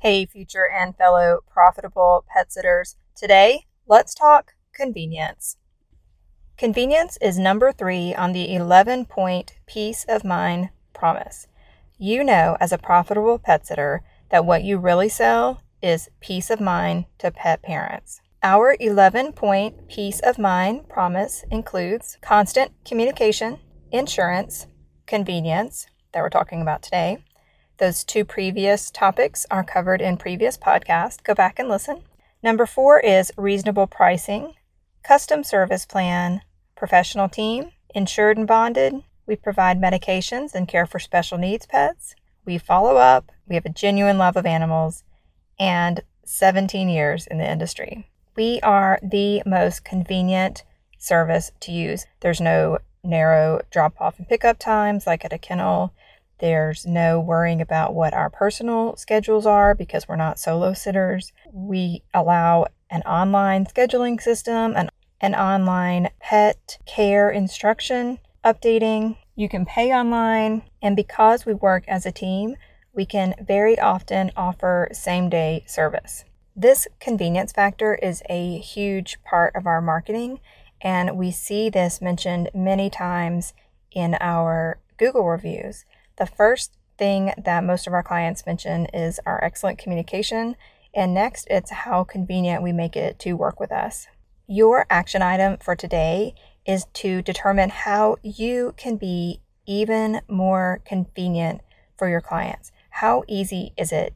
Hey, future and fellow profitable pet sitters. Today, let's talk convenience. Convenience is number three on the 11 point peace of mind promise. You know, as a profitable pet sitter, that what you really sell is peace of mind to pet parents. Our 11 point peace of mind promise includes constant communication, insurance, convenience, that we're talking about today, those two previous topics are covered in previous podcasts. Go back and listen. Number four is reasonable pricing, custom service plan, professional team, insured and bonded. We provide medications and care for special needs pets. We follow up. We have a genuine love of animals and 17 years in the industry. We are the most convenient service to use. There's no narrow drop off and pickup times like at a kennel. There's no worrying about what our personal schedules are because we're not solo sitters. We allow an online scheduling system, an, an online pet care instruction updating. You can pay online, and because we work as a team, we can very often offer same day service. This convenience factor is a huge part of our marketing, and we see this mentioned many times in our Google reviews. The first thing that most of our clients mention is our excellent communication, and next, it's how convenient we make it to work with us. Your action item for today is to determine how you can be even more convenient for your clients. How easy is it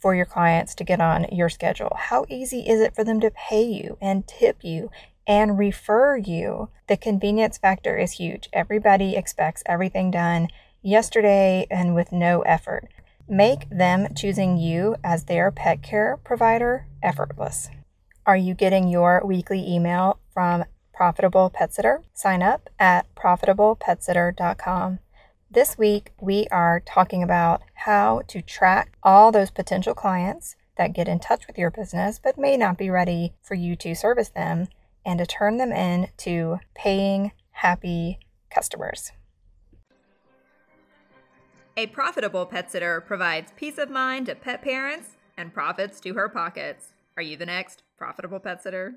for your clients to get on your schedule? How easy is it for them to pay you and tip you and refer you? The convenience factor is huge. Everybody expects everything done yesterday and with no effort. Make them choosing you as their pet care provider effortless. Are you getting your weekly email from Profitable Pet Sitter? Sign up at profitablepetsitter.com. This week, we are talking about how to track all those potential clients that get in touch with your business but may not be ready for you to service them and to turn them into paying, happy customers. A profitable pet sitter provides peace of mind to pet parents and profits to her pockets. Are you the next profitable pet sitter?